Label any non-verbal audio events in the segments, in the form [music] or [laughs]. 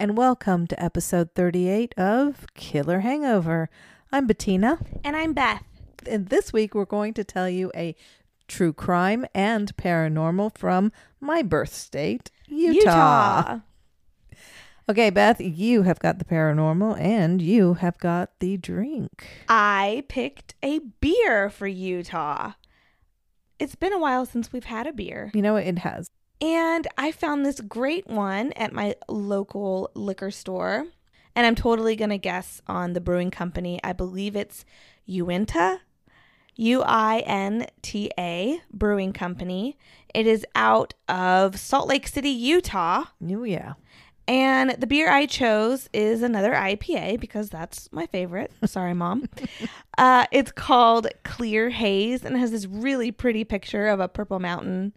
and welcome to episode 38 of Killer Hangover. I'm Bettina, And I'm Beth. and this week we're going to tell you a true crime and paranormal from my birth state, Utah. Okay, Beth, you have got the paranormal and you have got the drink. I picked a beer for Utah. It's been a while since we've had a beer. You know, it has. And I found this great one at my local liquor store. And I'm totally going to guess on the brewing company. I believe it's Uinta, U I N T A Brewing Company. It is out of Salt Lake City, Utah. Oh, yeah. And the beer I chose is another IPA because that's my favorite. Sorry, mom. [laughs] uh, it's called Clear Haze and it has this really pretty picture of a purple mountain.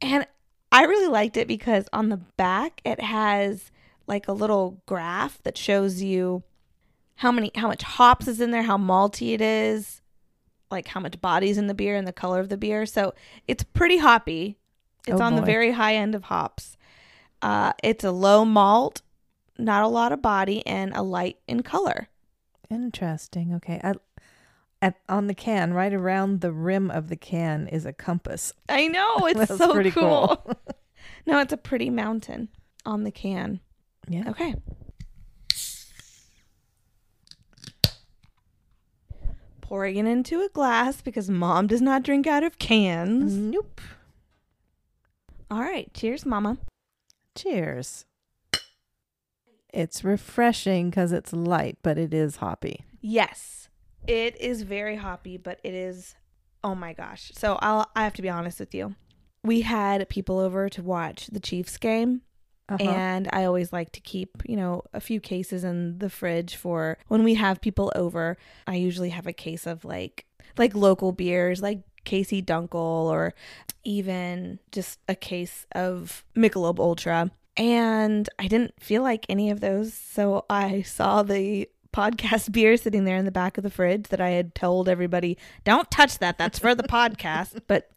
And I really liked it because on the back it has like a little graph that shows you how many how much hops is in there, how malty it is, like how much body's in the beer and the color of the beer. So it's pretty hoppy. It's Oh, on the very high end of hops. Uh, it's a low malt, not a lot of body, and a light in color. Interesting. Okay. I, at, on the can, right around the rim of the can, is a compass. I know [laughs] it's so pretty cool. cool. [laughs] no, it's a pretty mountain on the can. Yeah. Okay. Pouring it into a glass because mom does not drink out of cans. Nope. All right. Cheers, mama. Cheers. It's refreshing because it's light, but it is hoppy. Yes, it is very hoppy, but it is. Oh my gosh! So I'll. I have to be honest with you. We had people over to watch the Chiefs game, Uh-huh. and I always like to keep, you know, a few cases in the fridge for when we have people over. I usually have a case of like like local beers, like Casey Dunkel, or even just a case of Michelob Ultra. And I didn't feel like any of those, so I saw the podcast [laughs] beer sitting there in the back of the fridge that I had told everybody, "Don't touch that. That's for the podcast." [laughs] But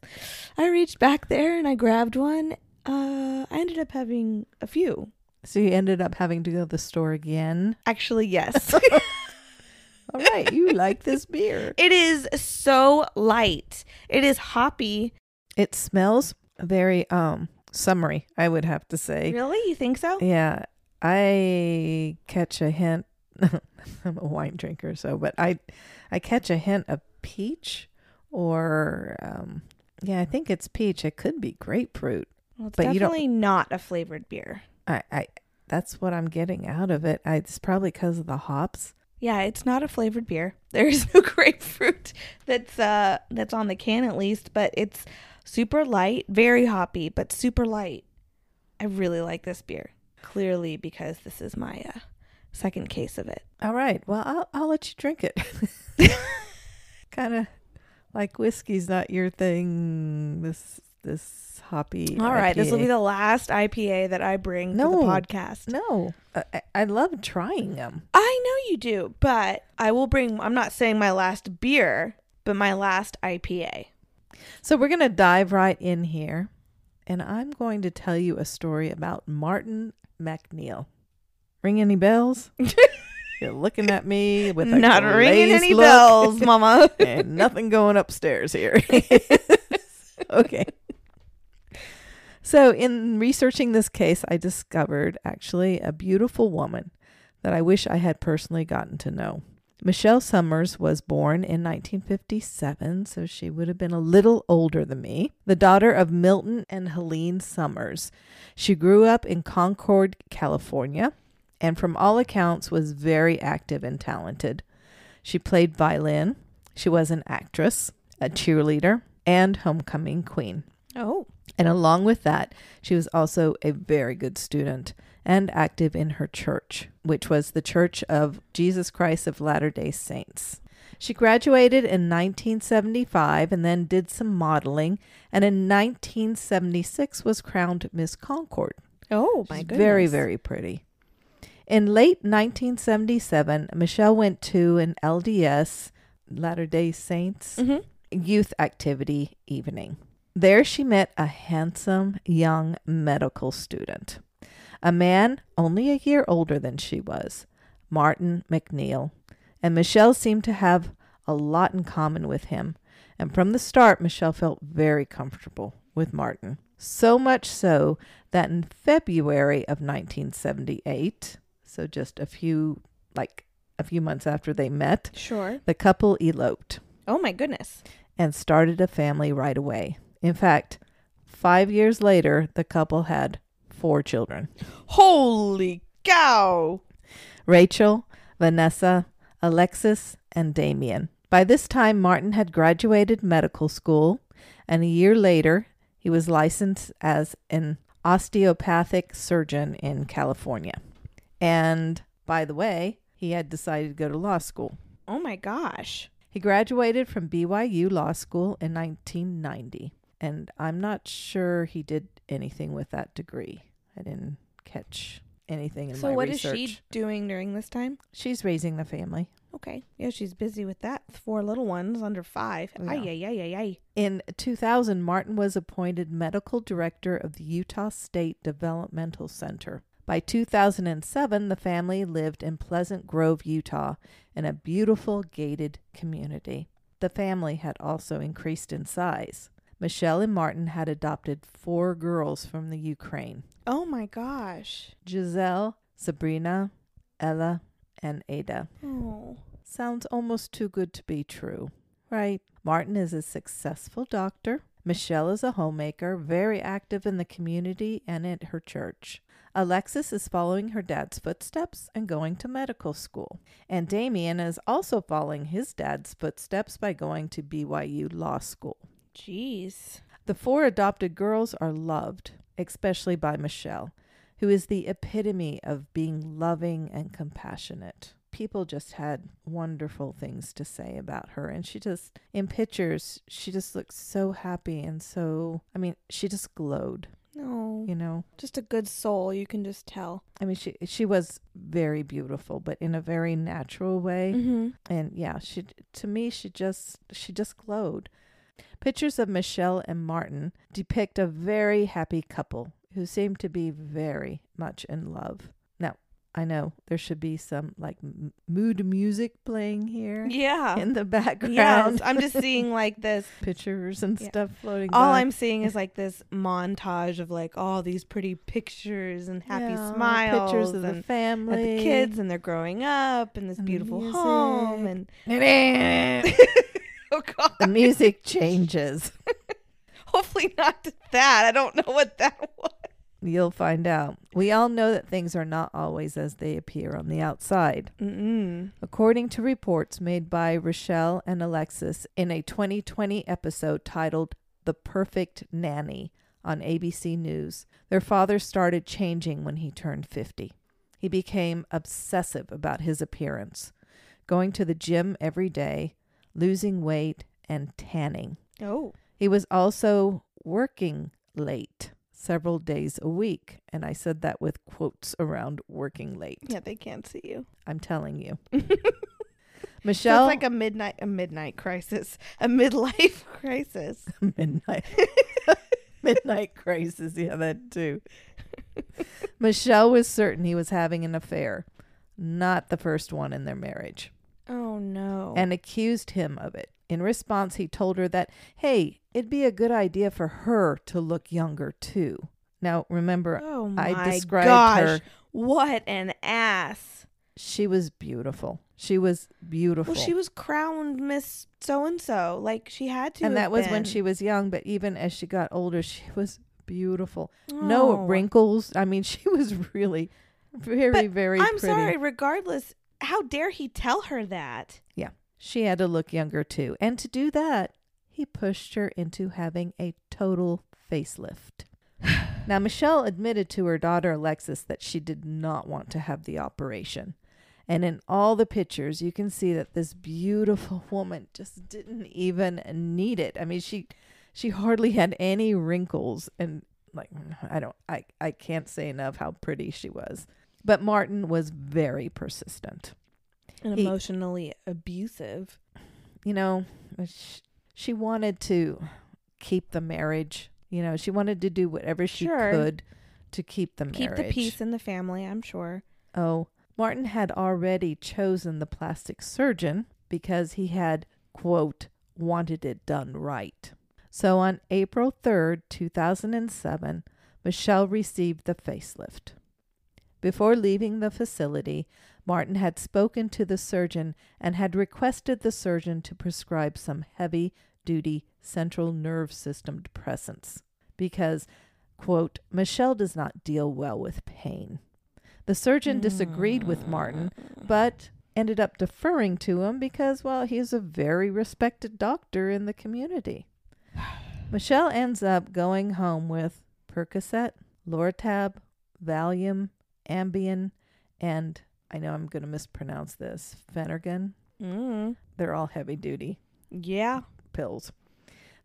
I reached back there and I grabbed one. Uh, I ended up having a few. so you ended up having to go to the store again. Actually, yes. [laughs] All right. You like this beer. it is so light. It is hoppy. It smells very um summery, I would have to say. Really? You think so? Yeah. I catch a hint. I'm a wine drinker, so but I I catch a hint of peach or um yeah, I think it's peach. It could be grapefruit. Well, it's But you don't- definitely not a flavored beer. I, I that's what I'm getting out of it. I, it's probably because of the hops. Yeah, it's not a flavored beer. [laughs] There's no grapefruit that's uh that's on the can at least, but it's super light, very hoppy, but super light. I really like this beer. Clearly because this is my uh, second case of it. All right. Well, I'll I'll let you drink it. [laughs] kind of like whiskey's not your thing. This this hoppy. All right, this will be the last IPA that I bring to No. the podcast. No, I- I love trying them. I know you do, but I will bring I'm not saying my last beer, but my last IPA. So we're gonna dive right in here, and I'm going to tell you a story about Martin MacNeill. Ring any bells? [laughs] You're looking at me with a not ringing any look bells, [laughs] mama. and nothing going upstairs here. [laughs] okay. So, in researching this case, I discovered actually a beautiful woman that I wish I had personally gotten to know. Michelle Somers was born in 1957, so she would have been a little older than me, the daughter of Milton and Helene Somers. She grew up in Concord, California. And from all accounts was very active and talented. She played violin, she was an actress, a cheerleader, and homecoming queen. Oh. And along with that, she was also a very good student and active in her church, which was the Church of Jesus Christ of Latter day Saints. She graduated in 1975 and then did some modeling, and in 1976 was crowned Miss Concord. Oh, my She's goodness. Very, very pretty. In late 1977, Michelle went to an LDS, Latter day Saints, Mhm. youth activity evening. There she met a handsome young medical student, a man only a year older than she was, Martin MacNeill. And Michelle seemed to have a lot in common with him. And from the start, Michelle felt very comfortable with Martin. So much so that in February of 1978, so just a few, like a few months after they met, Sure. the couple eloped Oh, my goodness. and started a family right away. In fact, five years later, the couple had four children Holy cow. Rachel, Vanessa, Alexis, and Damian. By this time, Martin had graduated medical school, and a year later, he was licensed as an osteopathic surgeon in California. And by the way, he had decided to go to law school. Oh, my gosh. He graduated from BYU Law School in 1990, and I'm not sure he did anything with that degree. I didn't catch anything in So, my what is research. she doing during this time? She's raising the family. Okay. Yeah, she's busy with that. Four little ones under five. Yeah. Ay, ay, ay, ay, ay. In 2000, Martin was appointed medical director of the Utah State Developmental Center. By 2007, the family lived in Pleasant Grove, Utah, in a beautiful gated community. The family had also increased in size. Michelle and Martin had adopted four girls from the Ukraine Oh, my gosh. Giselle, Sabrina, Ella, and Ada. Oh. Sounds almost too good to be true, right? Martin is a successful doctor. Michelle is a homemaker, very active in the community and at her church. Alexis is following her dad's footsteps and going to medical school. And Damian is also following his dad's footsteps by going to BYU Law School. Jeez. The four adopted girls are loved, especially by Michelle, who is the epitome of being loving and compassionate. People just had wonderful things to say about her. And she just, in pictures, she just looks so happy and so, I mean, she just glowed, No. you know? Just a good soul. You can just tell. I mean, she she was very beautiful, but in a very natural way. Mm-hmm. and yeah she to me she just she just glowed pictures of michelle and martin depict a very happy couple who seem to be very much in love i know there should be some like m- mood music playing here Yeah. in the background Yes. I'm just [laughs] seeing like this. pictures and Yeah. stuff floating All by. I'm seeing is like this montage of like all these pretty pictures and happy Yeah, smiles pictures of the family of the kids and they're growing up in this And beautiful home and [laughs] [laughs] oh god The music changes hopefully not that i don't know what that was You'll find out. We all know that things are not always as they appear on the outside. Mm-mm. According to reports made by Rochelle and Alexis in a 2020 episode titled The Perfect Nanny on ABC News, their father started changing when he turned 50. He became obsessive about his appearance, going to the gym every day, losing weight, and tanning. oh He was also working late several days a week. And I said that with quotes around working late. yeah they can't see you I'm telling you. [laughs] so Michelle it's like a midnight a midnight crisis a midlife [laughs] crisis [laughs] midnight midnight crisis. Yeah, that too. Michelle was certain he was having an affair, not the first one in their marriage, oh no and accused him of it. In response, he told her that, hey, it'd be a good idea for her to look younger too. Now, remember, oh my I described gosh her. what an ass She was beautiful. She was beautiful. well she was crowned miss so and so like she had to and that was when she was young, but even as she got older, she [laughs] was beautiful. No Oh. wrinkles. I mean, [laughs] she was really, very, But very I'm pretty. sorry, regardless, how dare he tell her that? Yeah. She had to look younger too. And to do that, he pushed her into having a total facelift. [sighs] now, Michelle admitted to her daughter Alexis that she did not want to have the operation. And in all the pictures, you can see that this beautiful [laughs] woman just didn't even need it. I mean, she she hardly had any wrinkles and like [sighs] I don't I I can't say enough how pretty she was. But Martin was very persistent. And He- emotionally abusive. you know, uh, sh- she wanted to keep the marriage. You know, she wanted to do whatever she Sure. could to keep the Keep the peace in the family, I'm sure. Oh, Martin had already chosen the plastic surgeon because he had, quote, wanted it done right. So on April 3rd, 2007, Michelle received the facelift. Before leaving the facility, Martin had spoken to the surgeon and had requested the surgeon to prescribe some heavy duty central nerve system depressants because, quote, Michelle does not deal well with pain. The surgeon disagreed with Martin, hmm. but ended up deferring to him because, well, he's a very respected doctor in the community. [sighs] Michelle ends up going home with Percocet, Lortab, Valium, Ambien, and I know I'm going to mispronounce this, Phenergan. Mm. They're all heavy duty Yeah. pills.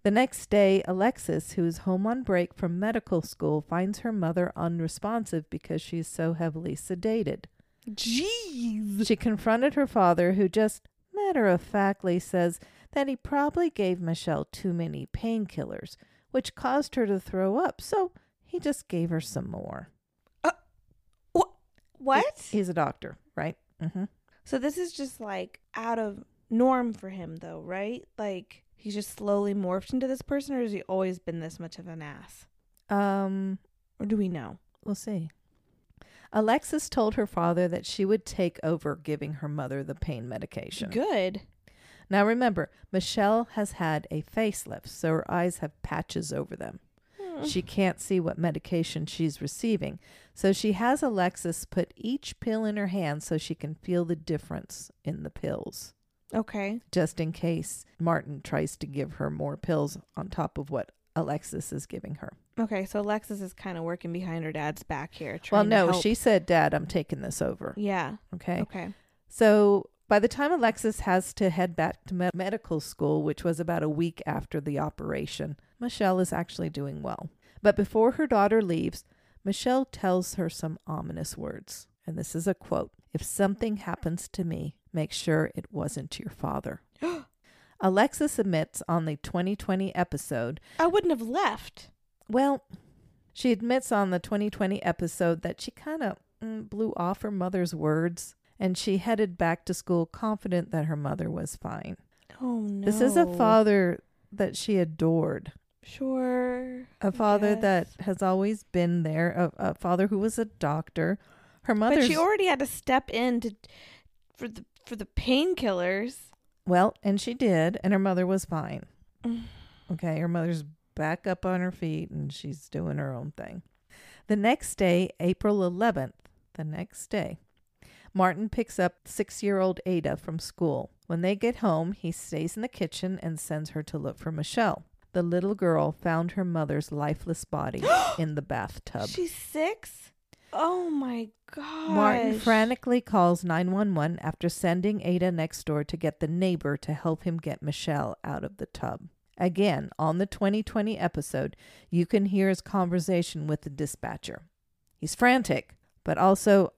The next day, Alexis, who is home on break from medical school, finds her mother unresponsive because she's so heavily sedated. Jeez. She confronted her father, who just matter of factly says that he probably gave Michelle too many painkillers, which caused her to throw up, so he just gave her some more. What? He's a doctor, right? hmm So this is just like out of norm for him though, right? Like he's just slowly morphed into this person or has he always been this much of an ass? Um, Or do we know? We'll see. Alexis told her father that she would take over giving her mother the pain medication. Good. Now remember, Michelle has had a facelift, so her eyes have patches over them. She can't see what medication she's receiving. So she has Alexis put each pill in her hand so she can feel the difference in the pills, Okay. just in case Martin tries to give her more pills on top of what Alexis is giving her. Okay, so Alexis is kind of working behind her dad's back here. Well, no, she said, Dad, I'm taking this over. Yeah. Okay. Okay. So by the time Alexis has to head back to med- medical school, which was about a week after the operation, Michelle is actually doing well. But before her daughter leaves, Michelle tells her some ominous words. And this is a quote If something happens to me, make sure it wasn't your father. [gasps] Alexis admits on the 2020 episode I wouldn't have left. well, she admits on the 2020 episode that she kind of mm, blew off her mother's words and she headed back to school confident that her mother was fine. Oh no. This is a father that she adored, Sure. a father that has always been there, a, a father who was a doctor. Her mother, But she already had to step in to for the for the painkillers. well, and she did, and her mother was fine. Mm. Okay, her mother's back up on her feet and she's doing her own thing. The next day, April 11th, the next day, Martin picks up six year old Ada from school. When they get home, he stays in the kitchen and sends her to look for Michelle. The little girl found her mother's lifeless body [gasps] in the bathtub. She's six. Oh my god. Martin frantically calls 911 after sending Ada next door to get the neighbor to help him get Michelle out of the tub. Again, on the 2020 episode, you can hear his conversation with the dispatcher. He's frantic, but also,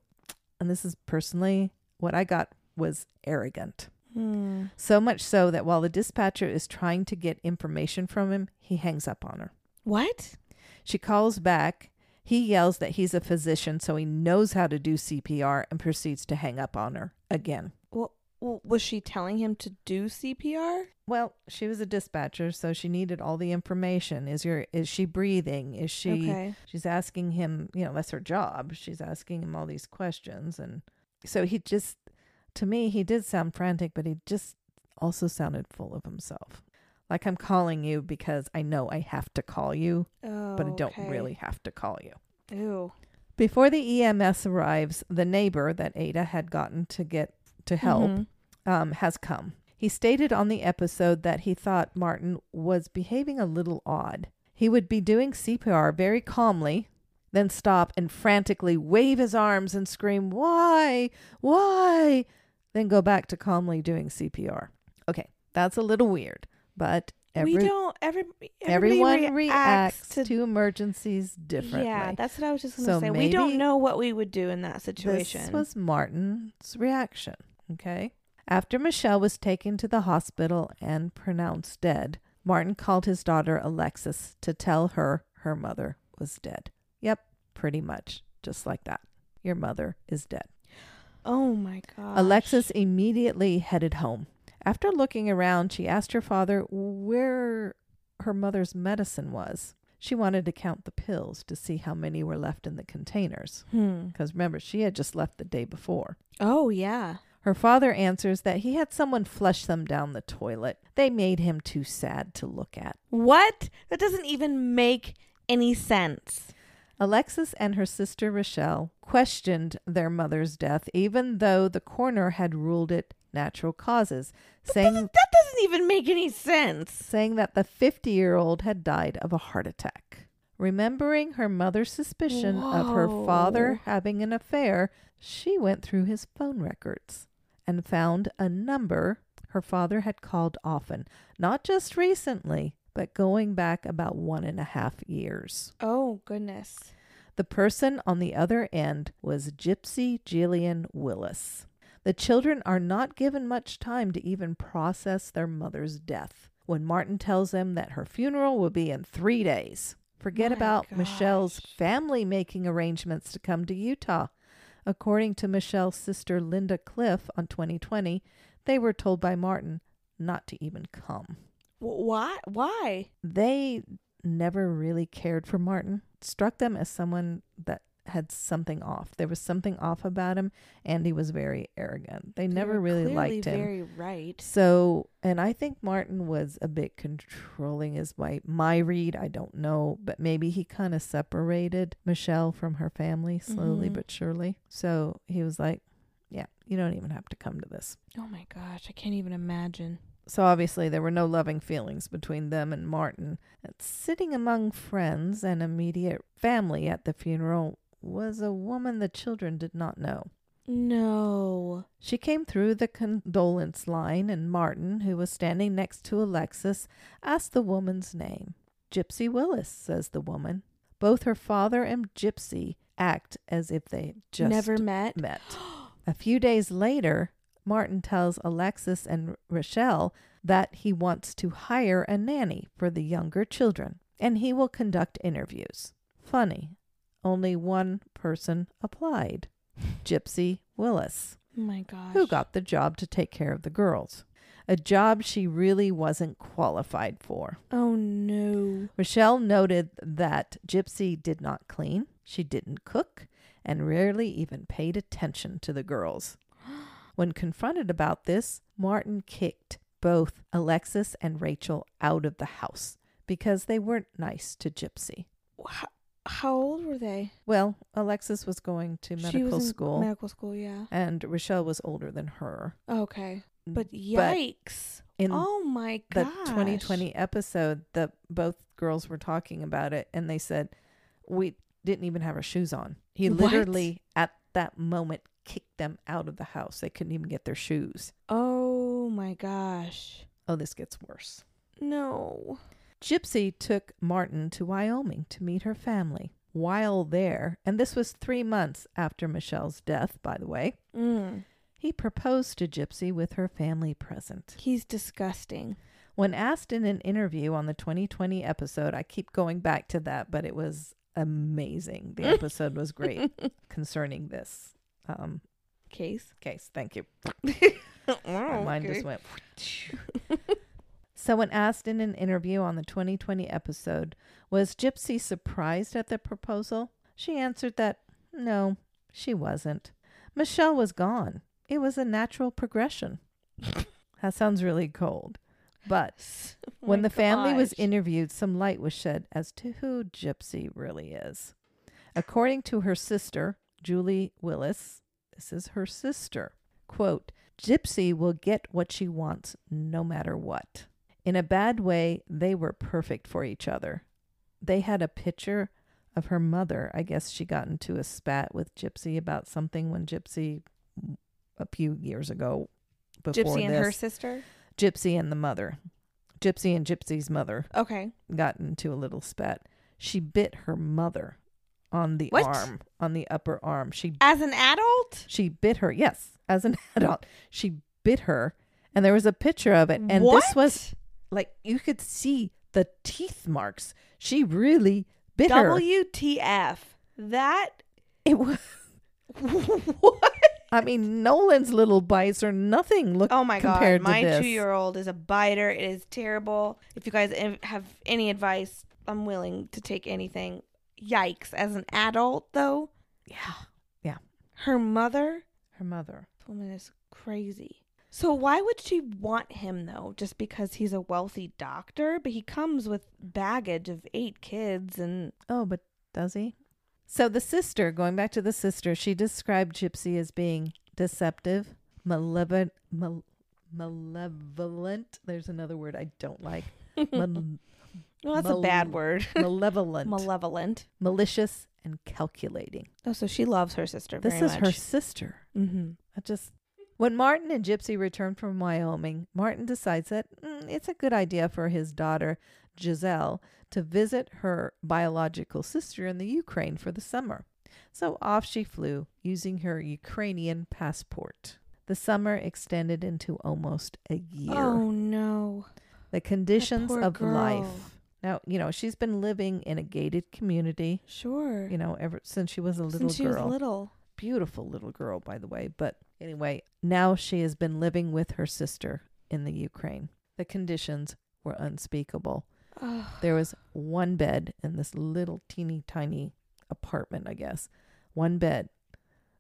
and this is personally what I got, was arrogant. Hmm. So much so that while the dispatcher is trying to get information from him, he hangs up on her. What? She calls back. He yells that he's a physician, so he knows how to do CPR and proceeds to hang up on her again. Well, was she telling him to do CPR? Well, she was a dispatcher, so she needed all the information. Is your is she breathing? Is she Okay. she's asking him, you know, that's her job. She's asking him all these questions and so he just to me he did sound frantic, but he just also sounded full of himself. Like I'm calling you because I know I have to call you, Oh, but I don't okay. really have to call you. Ew. Before the EMS arrives, the neighbor that Ada had gotten to get to help Mhm. Um, has come. He stated on the episode that he thought Martin was behaving a little odd. He would be doing CPR very calmly, then stop and frantically wave his arms and scream, Why? Why? Then go back to calmly doing CPR. Okay, that's a little weird, but every, we don't. Every everyone reacts, to, to, emergencies differently. Yeah, that's what I was just gonna So say. we don't know what we would do in that situation. This was Martin's reaction. Okay. After Michelle was taken to the hospital and pronounced dead, Martin called his daughter Alexis to tell her her mother was dead. Yep, pretty much. Just like that. Your mother is dead. oh my god. Alexis immediately headed home. After looking around, she asked her father where her mother's medicine was. She wanted to count the pills to see how many were left in the containers. Hmm. Because remember, she had just left the day before. Oh yeah. Her father answers that he had someone flush them down the toilet. They made him too sad to look at. What? That doesn't even make any sense. Alexis and her sister Rochelle questioned their mother's death, even though the coroner had ruled it natural causes, saying, That doesn't even make any sense. saying that the 50 year old had died of a heart attack. Remembering her mother's suspicion of her father having an affair, she went through his phone records and found a number her father had called often, not just recently, but going back about one and a half years. Oh goodness. The person on the other end was Gypsy Jillian Willis. The children are not given much time to even process their mother's death when Martin tells them that her funeral will be in three days. Forget My about Michelle's family making arrangements to come to Utah. According to Michelle's sister Linda Cliff on 2020, they were told by Martin not to even come. Why? Why? They never really cared for Martin. Struck them as someone that had something off. There was something off about him, and he was very arrogant. They never They're really liked him. Very right. So, and I think Martin was a bit controlling is my my read. I don't know, but maybe he kind of separated Michelle from her family slowly Mhm. but surely. So he was like, "Yeah, you don't even have to come to this." Oh my gosh, I can't even imagine. So obviously there were no loving feelings between them and Martin. And sitting among friends and immediate family at the funeral was a woman the children did not know. No. She came through the condolence line, and Martin, who was standing next to Alexis, asked the woman's name. Gypsy Willis, says the woman. Both her father and Gypsy act as if they just Never met. met. [gasps] A few days later, Martin tells Alexis and Rochelle that he wants to hire a nanny for the younger children and he will conduct interviews. Funny, only one person applied Gypsy Willis, Oh my gosh. who got the job to take care of the girls. A job she really wasn't qualified for. Oh no. Rochelle noted that Gypsy did not clean, she didn't cook, and rarely even paid attention to the girls. [gasps] When confronted about this, Martin kicked both Alexis and Rachel out of the house because they weren't nice to Gypsy. How, old were they? Well, Alexis was going to She medical was in school, Medical school, yeah. and Rochelle was older than her. Okay. But yikes. in oh my god. the gosh. 2020 episode, the both girls were talking about it, and they said we didn't even have our shoes on. He What? literally at that moment kicked them out of the house. They couldn't even get their shoes. Oh my gosh. Oh, this gets worse. No. Gypsy took Martin to Wyoming to meet her family. While there, and this was three months after Michelle's death, by the way, Mm. he proposed to Gypsy with her family present. He's disgusting. When asked in an interview on the 2020 episode, I keep going back to that, but it was amazing. The [laughs] episode was great concerning this um, Case. case. Thank you. [laughs] oh, Mine just went. [laughs] so, when asked in an interview on the 2020 episode, was Gypsy surprised at the proposal? She answered that no, she wasn't. Michelle was gone. It was a natural progression. [laughs] that sounds really cold. But [laughs] oh when the family was interviewed, some light was shed as to who Gypsy really is. According to her sister, Julie Willis, this is her sister, quote, Gypsy will get what she wants no matter what. In a bad way, they were perfect for each other. They had a picture of her mother. I guess she got into a spat with Gypsy about something when Gypsy, a few years ago, before Gypsy and this, her sister. Gypsy and the mother, Gypsy and Gypsy's mother Okay. got into a little spat. She bit her mother on the What? arm, on the upper arm. She As an adult? she bit her. Yes, as an [laughs] adult, she bit her, and there was a picture of it. And what? this was like you could see the teeth marks. She really bit her. WTF. That It was. [laughs] what? I mean, Nolan's little bites are nothing. Look, Oh my god, my two-year-old is a biter. It is terrible. If you guys have any advice, I'm willing to take anything. Yikes! As an adult, though, yeah, Yeah, her mother, her mother. this woman is crazy. So why would she want him though? Just because he's a wealthy doctor, but he comes with baggage of eight kids and Oh, but does he? So the sister, going back to the sister, she described Gypsy as being deceptive, malevolent, mal- malevolent. There's another word I don't like. [laughs] Mal- well, that's a bad word. [laughs] malevolent, Malevolent. malicious, and calculating. Oh, so she loves her sister. This is her sister. Mm-hmm. I just when Martin and Gypsy return from Wyoming, Martin decides that mm, it's a good idea for his daughter Giselle to visit her biological sister in the Ukraine for the summer. So off she flew, using her Ukrainian passport. The summer extended into almost a year. Oh no. the conditions of girl. life. Now, you know, she's been living in a gated community, Sure. you know, ever since she was a little Since she girl was little. beautiful little girl, by the way. But anyway, now she has been living with her sister in the Ukraine. The conditions were unspeakable. Ugh. There was one bed in this little teeny tiny apartment, I guess. One bed.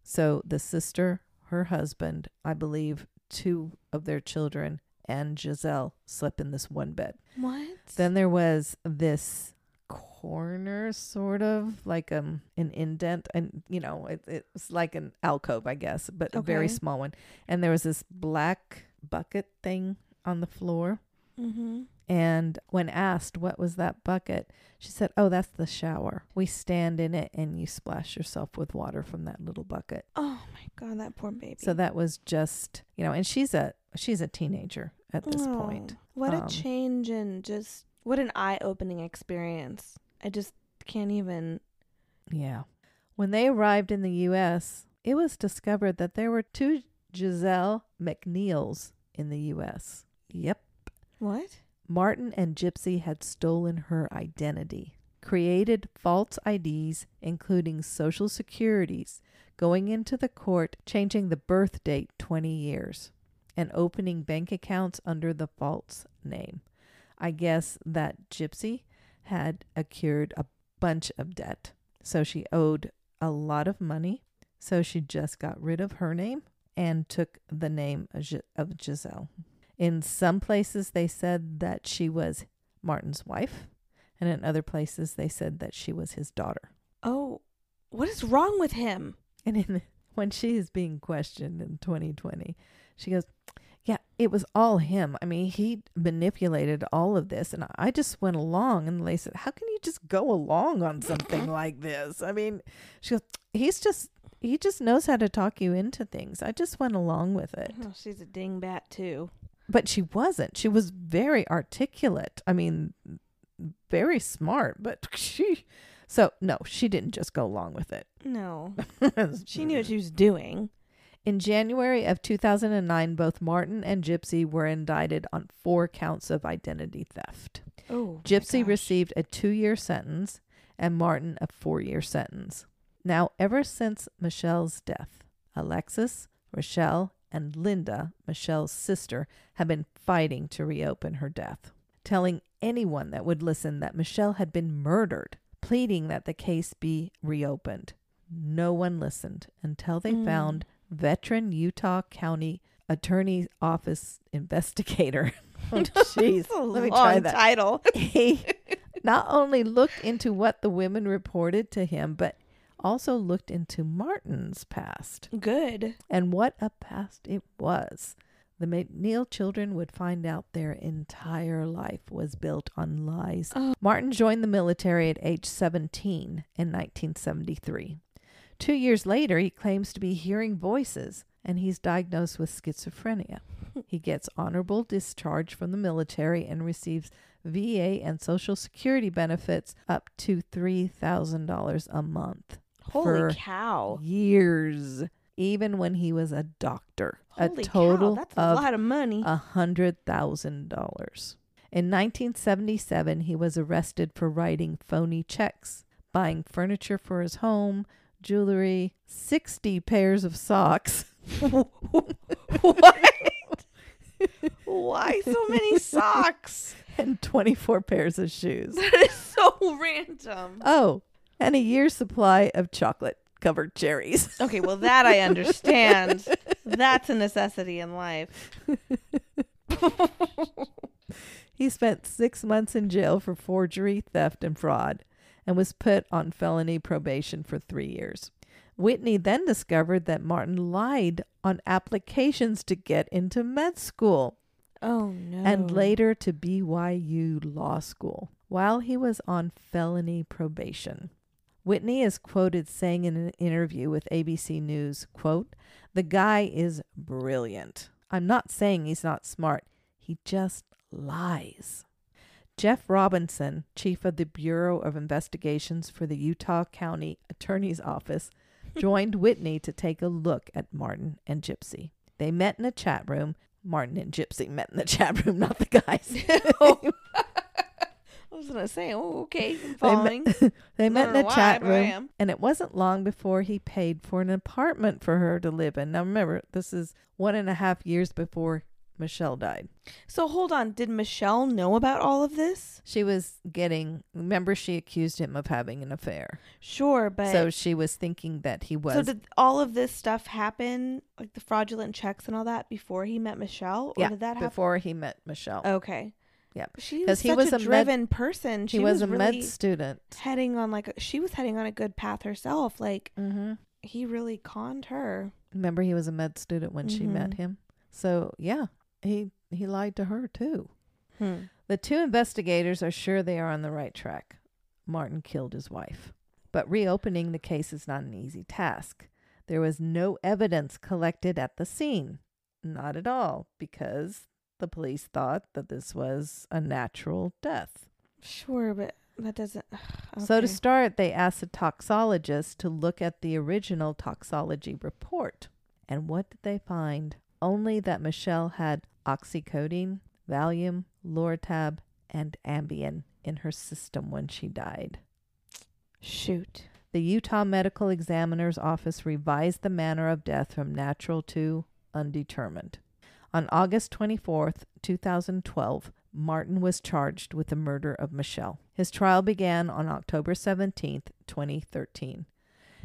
So the sister, her husband, I believe two of their children, and Giselle slept in this one bed. What? Then there was this corner, sort of like um an indent, and you know it, it was like an alcove, I guess, but a very small one. And there was this black bucket thing on the floor. mm-hmm. And when asked what was that bucket, she said, "Oh, that's the shower. We stand in it, and you splash yourself with water from that little bucket." Oh my god, that poor baby. So that was just, you know, and she's a she's a teenager at this Oh, point. What Um, a change and just what an eye-opening experience. I just can't even. Yeah. When they arrived in the U.S., it was discovered that there were two Giselle MacNeills in the U.S. Yep. What? Martin and Gypsy had stolen her identity, created false IDs, including social securities, going into the court, changing the birth date 20 years, and opening bank accounts under the false name. I guess that Gypsy had accrued a bunch of debt, so she owed a lot of money, so she just got rid of her name and took the name of Giselle. In some places, they said that she was Martin's wife, and in other places, they said that she was his daughter. Oh, what is wrong with him? And in, [laughs] when she is being questioned in 2020, she goes, Yeah, it was all him. I mean, he manipulated all of this, and I just went along. And they said, How can you just go along on mm-hmm. something like this? I mean, she goes, He's just. He just knows how to talk you into things. I just went along with it. Oh, she's a dingbat too. But she wasn't. She was very articulate. I mean, very smart, but [laughs] she. So, no, she didn't just go along with it. No, [laughs] she knew what she was doing. In January of 2009, both Martin and Gypsy were indicted on four counts of identity theft. Oh, Gypsy received a two year sentence and Martin a four year sentence. Now, ever since Michelle's death, Alexis, Rochelle, and Linda, Michelle's sister, have been fighting to reopen her death, telling anyone that would listen that Michelle had been murdered, pleading that the case be reopened. No one listened until they Mm. found veteran Utah County Attorney's Office investigator. [laughs] oh, [laughs] jeez. A Let me try that title. [laughs] he not only looked into what the women reported to him, but also looked into Martin's past. Good. And what a past it was. The MacNeill children would find out their entire life was built on lies. Oh. Martin joined the military at age 17 in 1973. Two years later, he claims to be hearing voices and he's diagnosed with schizophrenia. [laughs] he gets honorable discharge from the military and receives VA and Social Security benefits up to $3,000 a month. Holy for cow. Years, even when he was a doctor. Holy a total cow. That's a of lot of money. a hundred thousand dollars. In 1977, he was arrested for writing phony checks, buying furniture for his home, jewelry, 60 pairs of socks. [laughs] what? Why so [laughs] many socks? and 24 pairs of shoes. That is so random. Oh, and a year's supply of chocolate covered cherries. Okay, well that I understand. [laughs] That's a necessity in life. he spent six months in jail for forgery, theft, and fraud, and was put on felony probation for three years. Witney then discovered that Martin lied on applications to get into med school Oh no. and later to BYU Law School while he was on felony probation. Witney is quoted saying in an interview with ABC News, quote, "The guy is brilliant. I'm not saying he's not smart. He just lies." Jeff Robinson, chief of the Bureau of Investigations for the Utah County Attorney's Office, [laughs] joined Witney to take a look at Martin and Gypsy. They met in a chat room. Martin and Gypsy met in the [laughs] chat room, not the guys. [laughs] Oh. I was gonna say, oh, okay, I'm They met, they met in a why, chat room, and it wasn't long before he paid for an apartment for her to live in. Now, remember, this is one and a half years before Michelle died. So hold on, did Michelle know about all of this? She was getting, remember, she accused him of having an affair. Sure, but so she was thinking that he was. so did all of this stuff happen, like the fraudulent checks and all that, before he met Michelle, or yeah, did that happen? before he met Michelle. Okay. Yep. She 'Cause was he was a a med- driven person. She he was, a really med student. heading on like a, she was heading on a good path herself. Like Mm-hmm. he really conned her. Remember, he was a med student when she met Mhm. him. So yeah, he he lied to her too. Hmm. The two investigators are sure they are on the right track. Martin killed his wife. But reopening the case is not an easy task. There was no evidence collected at the scene. Not at all, because the police thought that this was a natural death. Sure, but that doesn't. So to start, they asked a toxologist to look at the original toxology report. And what did they find? Only that Michelle had oxycodone, Valium, Lortab, and Ambien in her system when she died. shoot. The Utah Medical Examiner's Office revised the manner of death from natural to undetermined. On August 24th, 2012, Martin was charged with the murder of Michelle. His trial began on October 17th, 2013,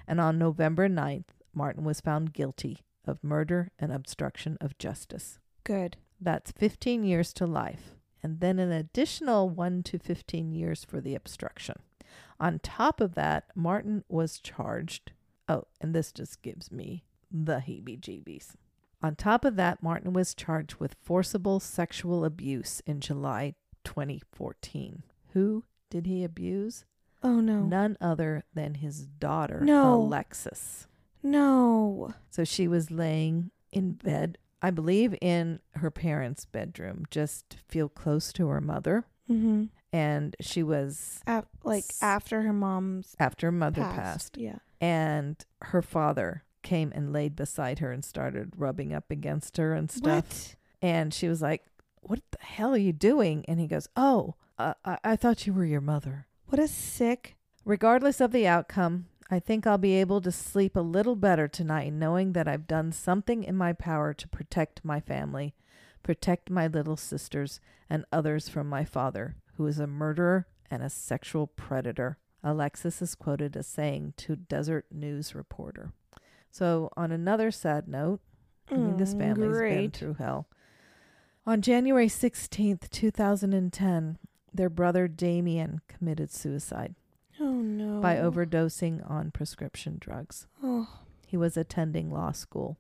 and on November 9th, Martin was found guilty of murder and obstruction of justice. Good. That's 15 years to life, and then an additional 1 to 15 years for the obstruction. On top of that, Martin was charged. Oh, and this just gives me the heebie jeebies. On top of that, Martin was charged with forcible sexual abuse in July 2014. Who did he abuse? Oh no. None other than his daughter, No. Alexis. No. So she was laying in bed, I believe in her parents' bedroom, just to feel close to her mother. Mm-hmm. And she was, Af- like S- after her mom's after her mother passed. passed, Yeah. and her father came and laid beside her and started rubbing up against her and stuff. What? And she was like, What the hell are you doing? And he goes, Oh, uh, I-, I thought you were your mother. What a sick. Regardless of the outcome, I think I'll be able to sleep a little better tonight knowing that I've done something in my power to protect my family, protect my little sisters, and others from my father, who is a murderer and a sexual predator. Alexis is quoted as saying to Desert News reporter. So, on another sad note, I mean, this Mm, family's been great. through hell. On January 16th, 2010, their brother Damian committed suicide. Oh no. by overdosing on prescription drugs. Oh. He was attending law school.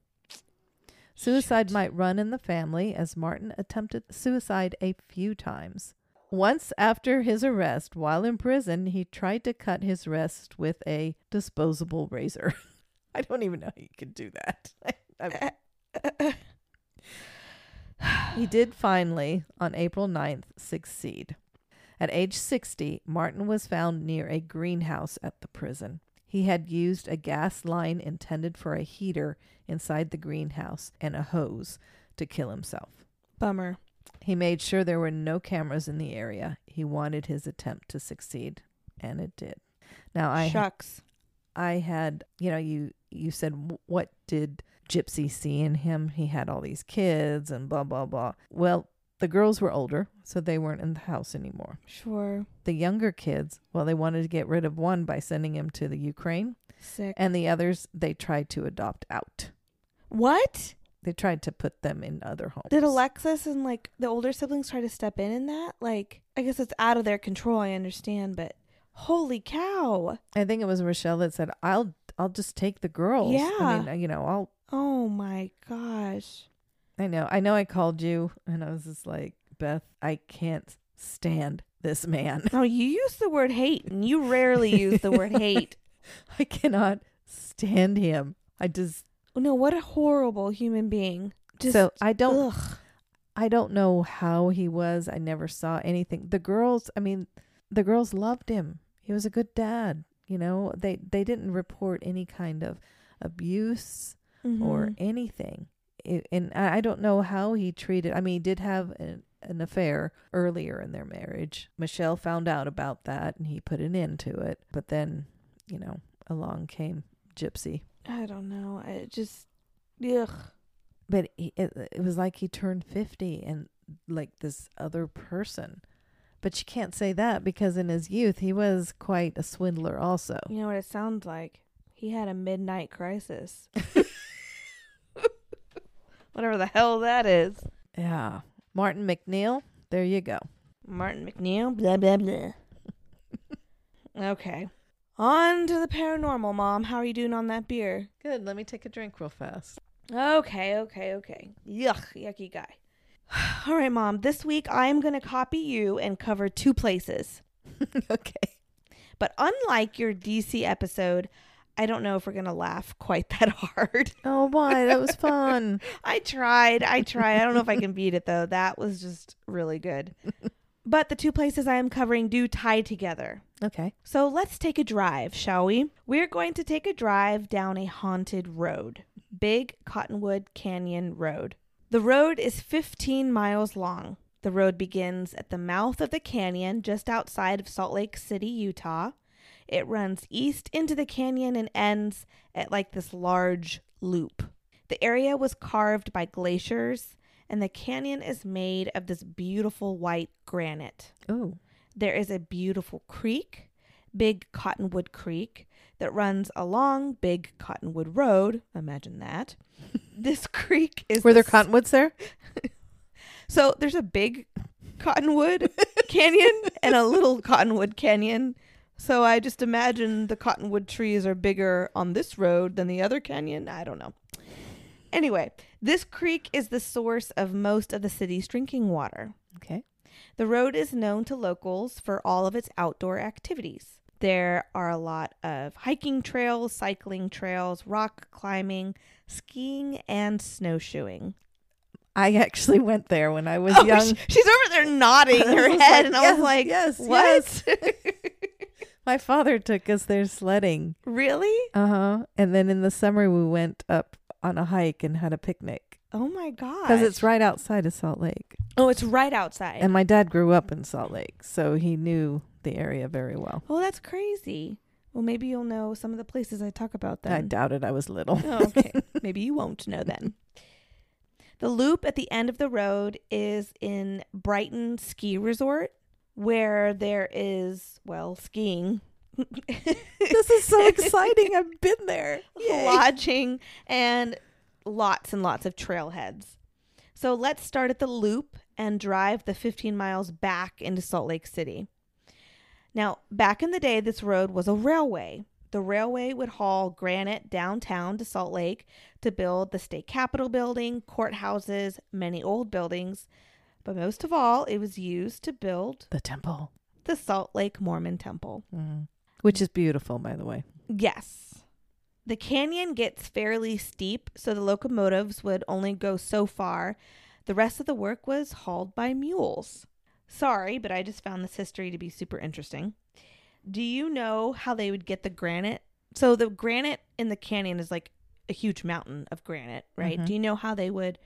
Suicide Shit. might run in the family as Martin attempted suicide a few times. Once after his arrest, while in prison, he tried to cut his wrist with a disposable razor. [laughs] I don't even know how you could do that. [laughs] I- [laughs] he did finally, on April 9th, succeed. At age 60, Martin was found near a greenhouse at the prison. He had used a gas line intended for a heater inside the greenhouse and a hose to kill himself. Bummer. He made sure there were no cameras in the area. He wanted his attempt to succeed, and it did. Now I Shucks. I had, you know, you you said what did Gypsy see in him? He had all these kids and blah blah blah. Well, the girls were older, so they weren't in the house anymore. Sure. The younger kids, well, they wanted to get rid of one by sending him to the Ukraine, Sick. and the others they tried to adopt out. what? They tried to put them in other homes. Did Alexis and like the older siblings try to step in in that? Like, I guess it's out of their control. I understand, but holy cow! I think it was Rochelle that said, "I'll I'll just take the girls." Yeah. I mean, uh, you know, I'll Oh my gosh. I know. I know I called you and I was just like, Beth, I can't stand this man. No, you use the word hate, and you rarely use the word hate. [laughs] I cannot stand him. I just No, what a horrible human being. Just so I don't ugh. I don't know how he was. I never saw anything. The girls, I mean, the girls loved him. He was a good dad, you know. They they didn't report any kind of abuse or Mhm. anything. It, and I don't know how he treated. I mean, he did have an, an affair earlier in their marriage. Michelle found out about that, and he put an end to it. But then, you know, along came Gypsy. I don't know. I just ugh. But he, it, it was like he turned fifty, and like this other person. But you can't say that because in his youth he was quite a swindler. Also, You know what it sounds like? He had a midnight crisis. [laughs] Whatever the hell that is. yeah. Martin MacNeill. There you go. Martin MacNeill, blah, blah, blah. [laughs] okay. On to the paranormal, Mom. How are you doing on that beer? Good. Let me take a drink real fast. Okay, okay, okay. Yuck, yucky guy. [sighs] All right, Mom. This week I'm going to copy you and cover two places. [laughs] okay. But unlike your DC episode, I don't know if we're to laugh quite [laughs] that hard. Oh, why? That was fun. [laughs] I tried. I tried. I don't know if I can beat it though. That was just really good. [laughs] But the two places I am covering do tie together. Okay. So let's take a drive, shall we? We're going to take a drive down a haunted road, Big Cottonwood Canyon Road. The road is 15 miles long. The road begins at the mouth of the canyon just outside of Salt Lake City, Utah. It runs east into the canyon and ends at like this large loop. The area was carved by glaciers, and the canyon is made of this beautiful white granite. Oh. There is a beautiful creek, Big Cottonwood Creek, that runs along Big Cottonwood Road. Imagine that. [laughs] this creek is Were there the s- cottonwoods there? [laughs] so there's a big cottonwood [laughs] canyon and a little cottonwood canyon. So I just imagine the cottonwood trees are bigger on this road than the other canyon. I don't know. Anyway, this creek is the source of most of the city's drinking water. Okay. The road is known to locals for all of its outdoor activities. There are a lot of hiking trails, cycling trails, rock climbing, skiing, and snowshoeing. I actually went there when I was Oh, young. sh- she's over there nodding [laughs] her head, like, and I yes, was like, yes, "What? [laughs] My father took us there sledding. really? Uh huh. And then in the summer we went up on a hike and had a picnic Oh my god! because it's right outside of Salt Lake. Oh, it's right outside. And my dad grew up in Salt Lake, so he knew the area very well. oh, that's crazy. Well, maybe you'll know some of the places I talk about then. I doubt it. I was little. Oh, [laughs] okay. Maybe you won't know then. The loop at the end of the road is in Brighton Ski Resort, where there is, well, skiing, [laughs] this is so exciting. I've been there. [laughs] Yay. lodging, and lots and lots of trailheads. So let's start at the loop and drive the 15 miles back into Salt Lake City. Now, back in the day, this road was a railway. The railway would haul granite downtown to Salt Lake to build the state capitol building, courthouses, many old buildings. But most of all, it was used to build The temple. the Salt Lake Mormon Temple. Mm. Which is beautiful, by the way. Yes. The canyon gets fairly steep, so the locomotives would only go so far. The rest of the work was hauled by mules. Sorry, but I just found this history to be super interesting. Do you know how they would get the granite? So the granite in the canyon is like a huge mountain of granite, right? Mhm. Do you know how they would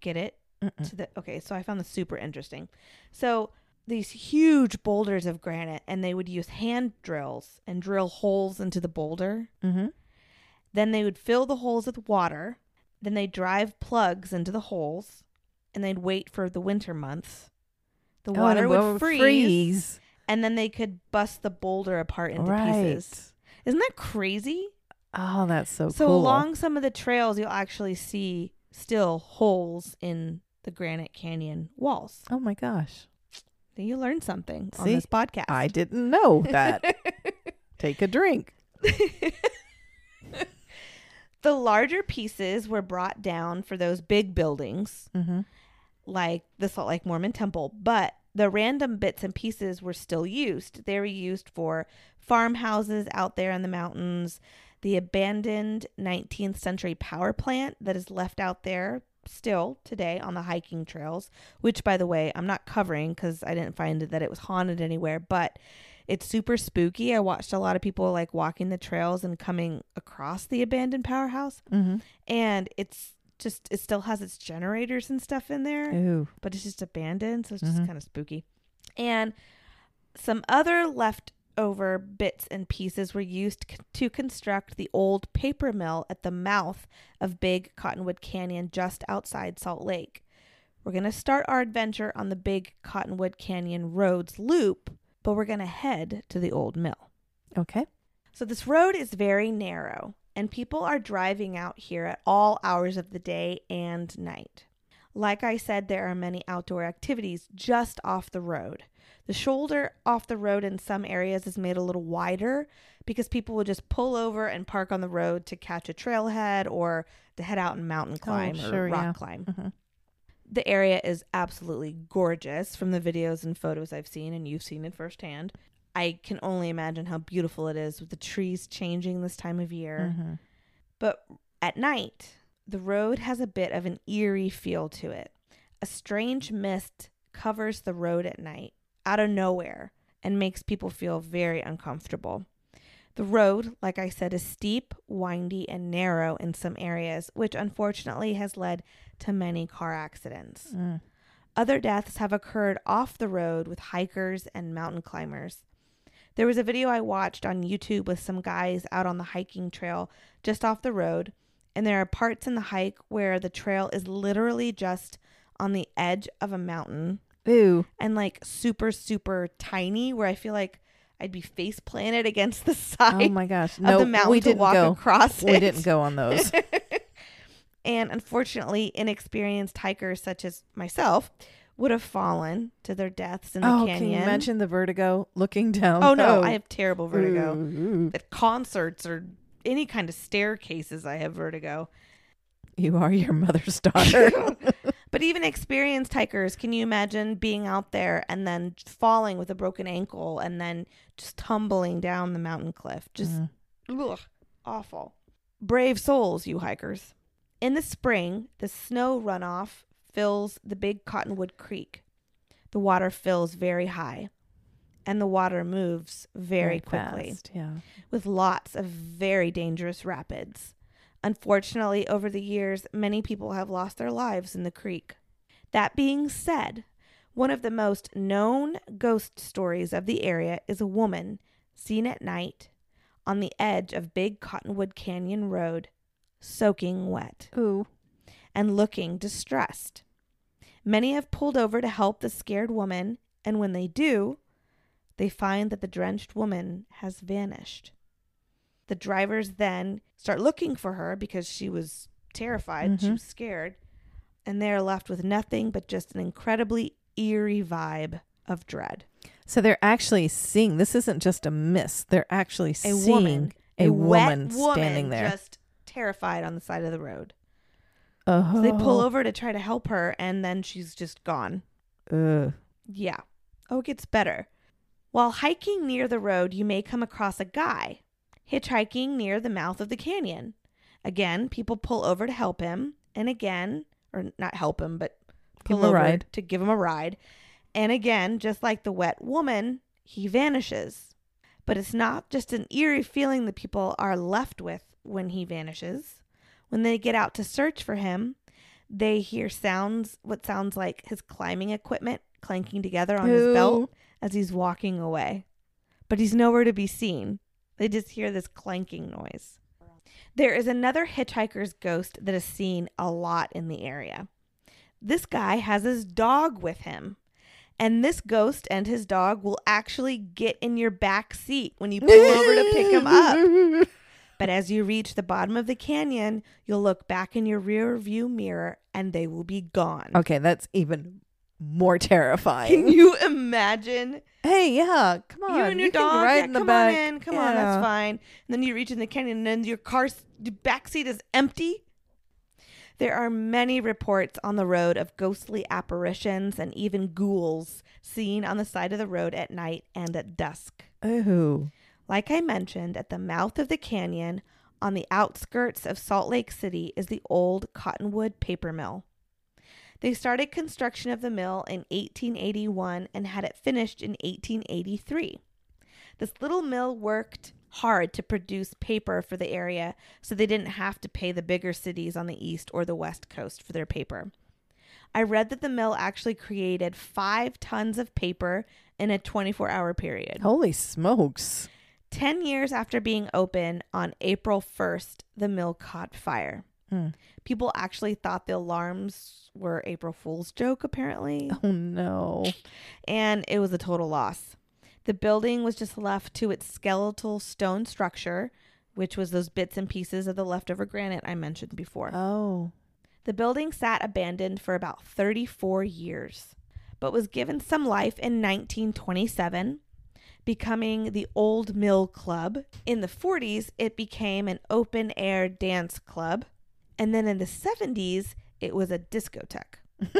get it Mm-mm. to the Okay, so I found this super interesting. So these huge boulders of granite and they would use hand drills and drill holes into the boulder. Mm-hmm. Then they would fill the holes with water. Then they'd drive plugs into the holes and they'd wait for the winter months. The water would freeze, and then they could bust the boulder apart into right. pieces. Isn't that crazy? Oh, that's so, cool. so cool. along some of the trails, you'll actually see still holes in the Granite Canyon walls. Oh my gosh. Then you learned something on this podcast. I didn't know that. [laughs] Take a drink. [laughs] the larger pieces were brought down for those big buildings, Mm-hmm. like the Salt Lake Mormon Temple, but the random bits and pieces were still used. They were used for farmhouses out there in the mountains, the abandoned 19th century power plant that is left out there still today on the hiking trails, which, by the way, I'm not covering because I didn't find that it was haunted anywhere, but it's super spooky. I watched a lot of people like walking the trails and coming across the abandoned powerhouse, Mm-hmm. and it's just, it still has its generators and stuff in there Ooh. but it's just abandoned, so it's just Mhm. kind of spooky. And some other leftover bits and pieces were used c- to construct the old paper mill at the mouth of Big Cottonwood Canyon just outside Salt Lake. We're going to start our adventure on the Big Cottonwood Canyon Roads loop, but we're going to head to the old mill. Okay. So this road is very narrow, and people are driving out here at all hours of the day and night. Like I said, there are many outdoor activities just off the road. The shoulder off the road in some areas is made a little wider because people will just pull over and park on the road to catch a trailhead or to head out and mountain climb or sure, rock yeah. climb. Mhm. The area is absolutely gorgeous from the videos and photos I've seen, and you've seen it firsthand. I can only imagine how beautiful it is with the trees changing this time of year. Mhm. But at night, the road has a bit of an eerie feel to it. A strange mist covers the road at night out of nowhere and makes people feel very uncomfortable. The road, like I said, is steep, windy, and narrow in some areas, which unfortunately has led to many car accidents. Mm. Other deaths have occurred off the road with hikers and mountain climbers. There was a video I watched on YouTube with some guys out on the hiking trail just off the road, and there are parts in the hike where the trail is literally just on the edge of a mountain Ooh. and like super, super tiny, where I feel like I'd be face planted against the [laughs] side Oh my gosh. of No, the mountain we to didn't walk go. across We it. didn't go on those. [laughs] and unfortunately, inexperienced hikers such as myself would have fallen to their deaths in the oh, canyon. can you mention the vertigo looking down? Oh no, oh. I have terrible vertigo. Ooh. At concerts or any kind of staircases, I have vertigo. You are your mother's daughter. [laughs] But even experienced hikers, can you imagine being out there and then falling with a broken ankle and then just tumbling down the mountain cliff? Just Mm. ugh, awful. Brave souls, you hikers. In the spring, the snow runoff fills the big Cottonwood Creek. The water fills very high, and the water moves very, quickly fast, Yeah. with lots of very dangerous rapids. Unfortunately, over the years, many people have lost their lives in the creek. That being said, one of the most known ghost stories of the area is a woman seen at night on the edge of Big Cottonwood Canyon Road, soaking wet Ooh. and looking distressed. Many have pulled over to help the scared woman, and when they do, they find that the drenched woman has vanished. The drivers then start looking for her because she was terrified, she Mhm. was scared, and they are left with nothing but just an incredibly eerie vibe of dread. So they're actually seeing. This isn't just a mist. They're actually A seeing woman, a, wet woman standing there. just terrified on the side of the road. oh, So they pull over to try to help her, and then she's just gone. Ugh. Yeah. Oh, it gets better. While hiking near the road, you may come across a guy hitchhiking near the mouth of the canyon. Again, people pull over to help him, and again, or not help him, but Give pull a over ride. to give him a ride. And again, just like the wet woman, he vanishes. But it's not just an eerie feeling that people are left with when he vanishes. When they get out to search for him, they hear sounds, what sounds like his climbing equipment clanking together on his belt as he's walking away. But he's nowhere to be seen. They just hear this clanking noise. There is another hitchhiker's ghost that is seen a lot in the area. This guy has his dog with him. And this ghost and his dog will actually get in your back seat when you pull over to pick him up. [laughs] But as you reach the bottom of the canyon, you'll look back in your rear view mirror and they will be gone. Okay, that's even more terrifying. Can you imagine? hey, yeah, come on. you and your can dog, yeah, in the come back. on in, come on, that's fine. And then you reach in the canyon, and then your car's back seat is empty. There are many reports on the road of ghostly apparitions and even ghouls seen on the side of the road at night and at dusk. Ooh. Like I mentioned, at the mouth of the canyon, on the outskirts of Salt Lake City, is the old Cottonwood paper mill. They started construction of the mill in 1881 and had it finished in 1883. This little mill worked hard to produce paper for the area so they didn't have to pay the bigger cities on the east or the west coast for their paper. I read that the mill actually created five tons of paper in a 24 hour period. Holy smokes. 10 years after being open on April 1st, the mill caught fire. Hmm. People actually thought the alarms were April Fool's joke, apparently, [laughs] Oh no. and it was a total loss. The building was just left to its skeletal stone structure, which was those bits and pieces of the leftover granite I mentioned before. Oh. The building sat abandoned for about 34 years, but was given some life in 1927, becoming the Old Mill Club. In the 40s, it became an open air dance club. And then in the 70s, it was a discotheque. [laughs]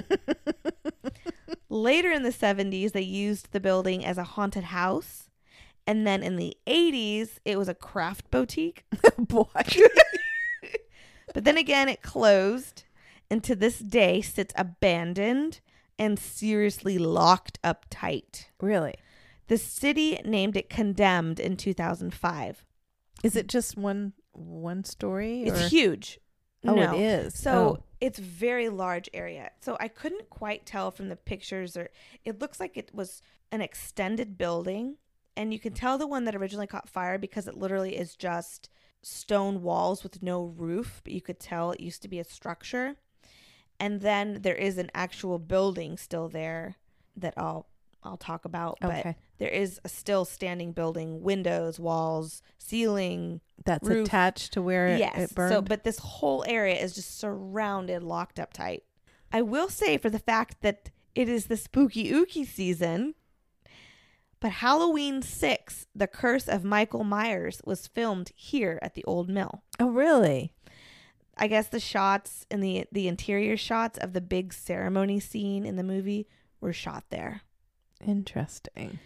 Later in the 70s, they used the building as a haunted house. And then in the 80s, it was a craft boutique. [laughs] Boy. [laughs] But then again, it closed and to this day sits abandoned and seriously locked up tight. really? The city named it Condemned in 2005. Is it just one one story? It's or- huge. Oh, no. it is. So Oh. it's very large area. So I couldn't quite tell from the pictures or it looks like it was an extended building and you can tell the one that originally caught fire because it literally is just stone walls with no roof, but you could tell it used to be a structure. And then there is an actual building still there that I'll I'll talk about, but there is a still standing building, windows, walls, ceiling, That's roof. attached to where it, yes. it burned. So, but this whole area is just surrounded, locked up tight. I will say for the fact that it is the spooky ooky season, but Halloween 6, The Curse of Michael Myers, was filmed here at the Old Mill. oh, really? I guess the shots and the the interior shots of the big ceremony scene in the movie were shot there. Interesting.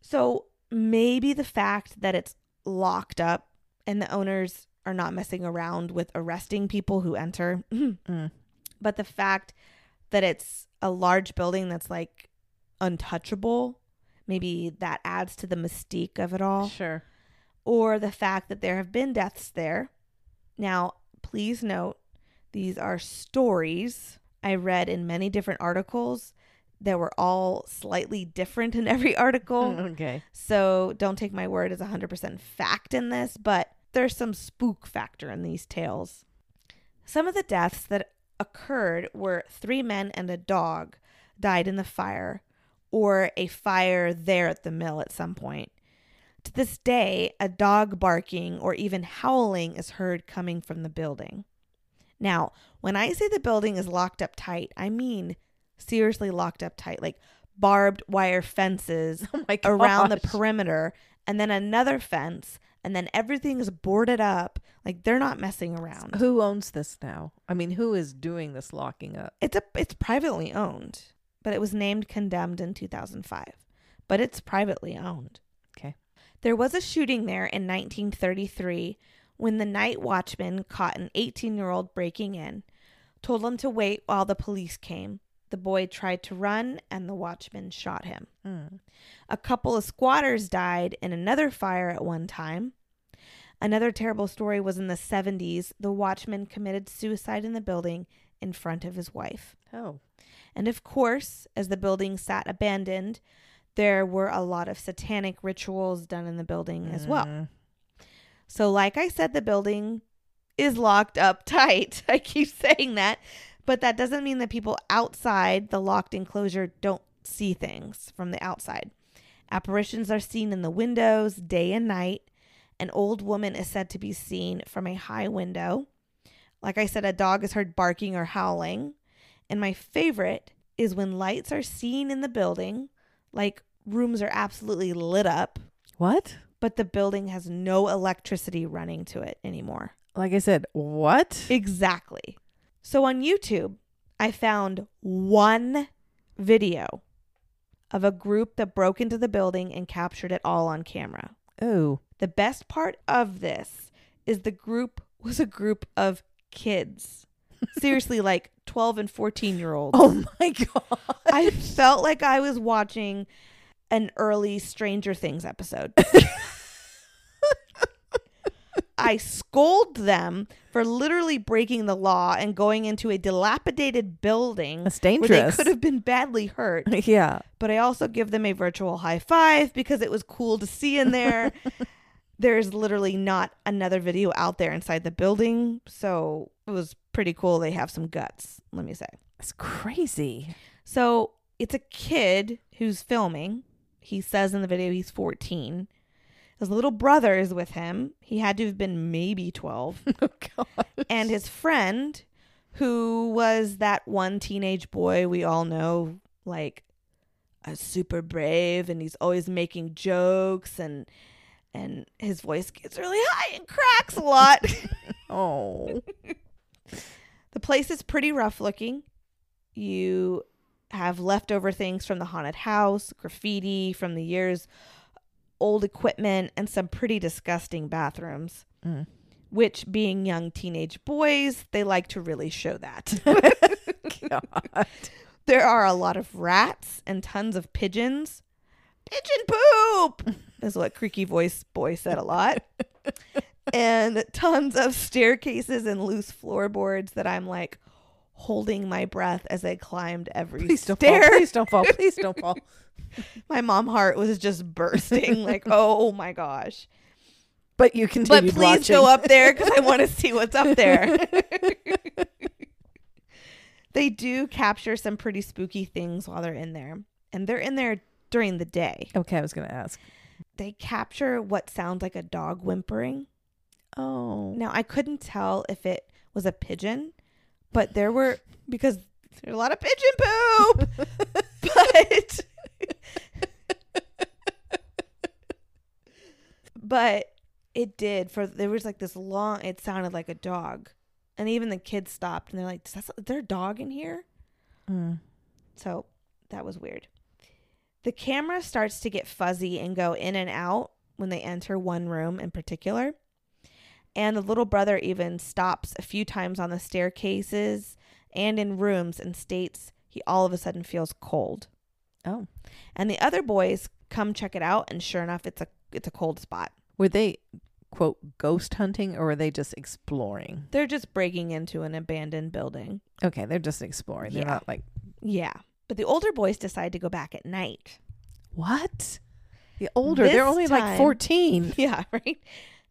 So maybe the fact that it's locked up and the owners are not messing around with arresting people who enter, [clears throat] Mm. but the fact that it's a large building that's like untouchable, maybe that adds to the mystique of it all. Sure. Or the fact that there have been deaths there. Now, please note, these are stories I read in many different articles that were all slightly different in every [laughs] article. [laughs] Okay. So don't take my word as 100% fact in this, but there's some spook factor in these tales. Some of the deaths that occurred were three men and a dog died in the fire, or a fire there at the mill at some point. To this day, a dog barking or even howling is heard coming from the building. Now, when I say the building is locked up tight, I mean seriously locked up tight, like barbed wire fences [laughs] Oh around the perimeter, and then my around the gosh. perimeter, and then another fence, and then everything is boarded up. Like they're not messing around. Who owns this now? I mean, who is doing this locking up? It's a it's privately owned, but it was named condemned in 2005. But it's privately owned. Okay. There was a shooting there in 1933 when the night watchman caught an 18-year-old breaking in, told him to wait while the police came. The boy tried to run and the watchman shot him. Hmm. A couple of squatters died in another fire at one time. Another terrible story was in the 70s. The watchman committed suicide in the building in front of his wife. Oh. And of course, as the building sat abandoned, there were a lot of satanic rituals done in the building as well. Mm. So, like I said, the building is locked up [laughs] tight. I keep saying that, but that doesn't mean that people outside the locked enclosure don't see things from the outside. Apparitions are seen in the windows day and night. An old woman is said to be seen from a high window. Like I said, a dog is heard barking or howling. And my favorite is when lights are seen in the building, like rooms are absolutely lit up, What? but the building has no electricity running to it anymore. Like I said, what? Exactly. So on YouTube, I found one video of a group that broke into the building and captured it all on camera. Oh. The best part of this is the group was a group of kids. [laughs] Seriously, like 12 and 14 year olds. Oh my god. I felt like I was watching an early Stranger Things episode. [laughs] I scold them for literally breaking the law and going into a dilapidated building That's dangerous. where they could have been badly hurt. [laughs] yeah. But I also give them a virtual high five because it was cool to see in there. [laughs] There's literally not another video out there inside the building. So it was pretty cool. They have some guts, let me say. It's crazy. So it's a kid who's filming. He says in the video he's 14. His little brother is with him. He had to have been maybe 12. [laughs] Oh god. and his friend, who was that one teenage boy we all know, like a super brave, and he's always making jokes and and his voice gets really high and cracks a lot. [laughs] [laughs] Oh. The place is pretty rough looking. You have leftover things from the haunted house, graffiti from the years old equipment, and some pretty disgusting bathrooms. Mm. Which, being young teenage boys, they like to really show that. [laughs] [laughs] There are a lot of rats and tons of pigeons. Pigeon poop [laughs] is what Creaky Voice Boy said a lot. and tons of staircases and loose floorboards that I'm like holding my breath as I climbed every Please don't stair. fall. Please don't fall. Please don't fall. [laughs] [laughs] My mom heart was just bursting like, [laughs] oh my gosh. But you can. But please watching. go up there because I want to see what's up there. they do capture some pretty spooky things while they're in there. And they're in there during the day. Okay, I was gonna ask. They capture what sounds like a dog whimpering. Oh. Now, I couldn't tell if it was a pigeon, but there were, because there's a lot of pigeon poop. but. but it did for there was like this long it sounded like a dog and even the kids stopped and they're like is, that, is there a dog in here Mm. so that was weird. The camera starts to get fuzzy and go in and out when they enter one room in particular. And the little brother even stops a few times on the staircases and in rooms and states he all of a sudden feels cold. Oh. And the other boys come check it out and sure enough it's a it's a cold spot. Were they quote ghost hunting or were they just exploring? They're just breaking into an abandoned building. Okay, they're just exploring. They're Yeah. not like Yeah. But the older boys decide to go back at night. what? The older, they're This only like 14. [laughs] Yeah, right.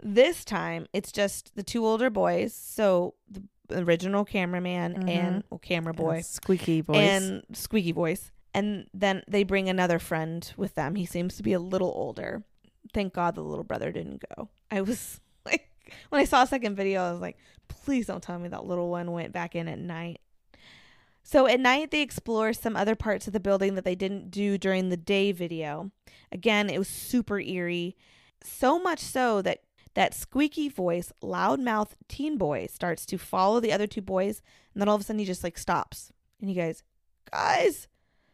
This time it's just the two older boys. So the original cameraman Mhm. and well, camera boy And squeaky voice. and squeaky voice. And then they bring another friend with them. He seems to be a little older. Thank God the little brother didn't go. I was [laughs] like, when I saw a second video, I was like, please don't tell me that little one went back in at night. So at night, they explore some other parts of the building that they didn't do during the day video. Again, it was super eerie. So much so that that squeaky voice, loudmouth teen boy starts to follow the other two boys, and then all of a sudden he just like stops. And he goes, Guys,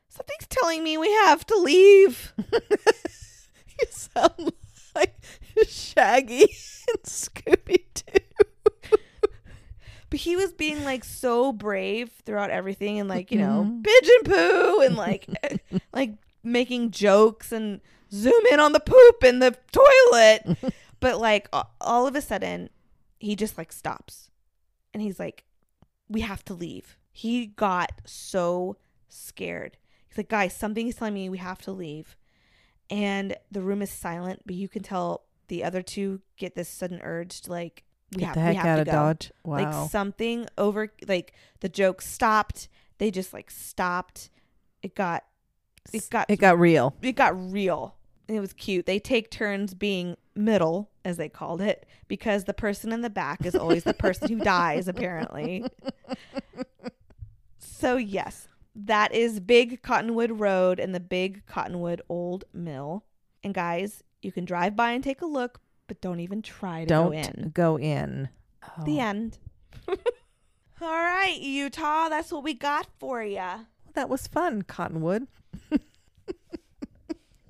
something's telling me we have to leave. [laughs] you sound like Shaggy [laughs] and Scooby Doo. but he was being like so brave throughout everything and like, you know, mm-hmm. pigeon poo and like [laughs] eh, like making jokes and zoom in on the poop in the toilet. But like all of a sudden he just like stops. And he's like we have to leave. He got so scared. He's like, "Guys, something is telling me we have to leave." And the room is silent, but you can tell the other two get this sudden urge to like we Get have, the we heck have out to of go. Dodge. Wow. Like something over like the joke stopped. They just like stopped. It got it got it got real. it got real. It was cute. They take turns being middle, as they called it, because the person in the back is always the person who dies, apparently. So yes, that is Big Cottonwood Road and the Big Cottonwood Old Mill. And guys, you can drive by and take a look, but don't even try to Don't go in. go in. The Oh. end. [laughs] All right, Utah, that's what we got for you. That was fun, Cottonwood. [laughs]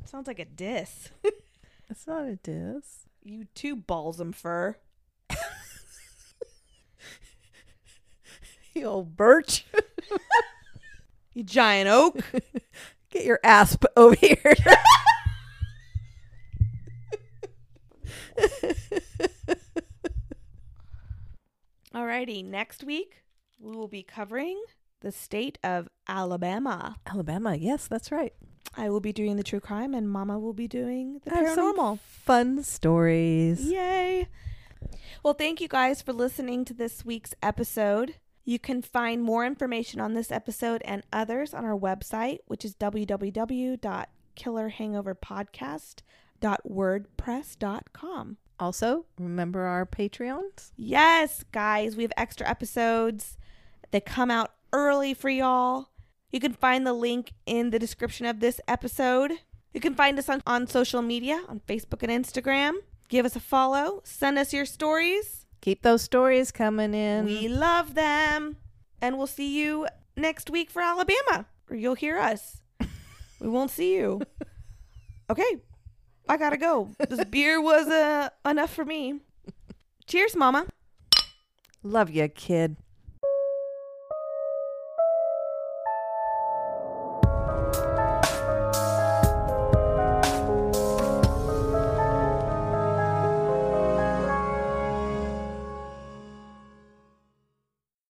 Sounds like a diss. [laughs] It's not a diss. You too, balsam fir. You old birch. [laughs] You giant oak. [laughs] Get your asp over here. [laughs] Alrighty, next week we will be covering the state of Alabama. Alabama. Yes, that's right. I will be doing the true crime, and Mama will be doing the have paranormal. Fun stories. Yay! Well, thank you guys for listening to this week's episode. You can find more information on this episode and others on our website, which is www.killerhangoverpodcast.wordpress.com. Also, remember our Patreons? Yes, guys, we have extra episodes. They come out early for y'all. You can find the link in the description of this episode. You can find us on, on social media on Facebook and Instagram. Give us a follow. Send us your stories. Keep those stories coming in. We love them. And we'll see you next week for Alabama, or you'll hear us. [laughs] we won't see you. Okay, I gotta go. This beer was uh, enough for me. Cheers, Mama. Love you, kid.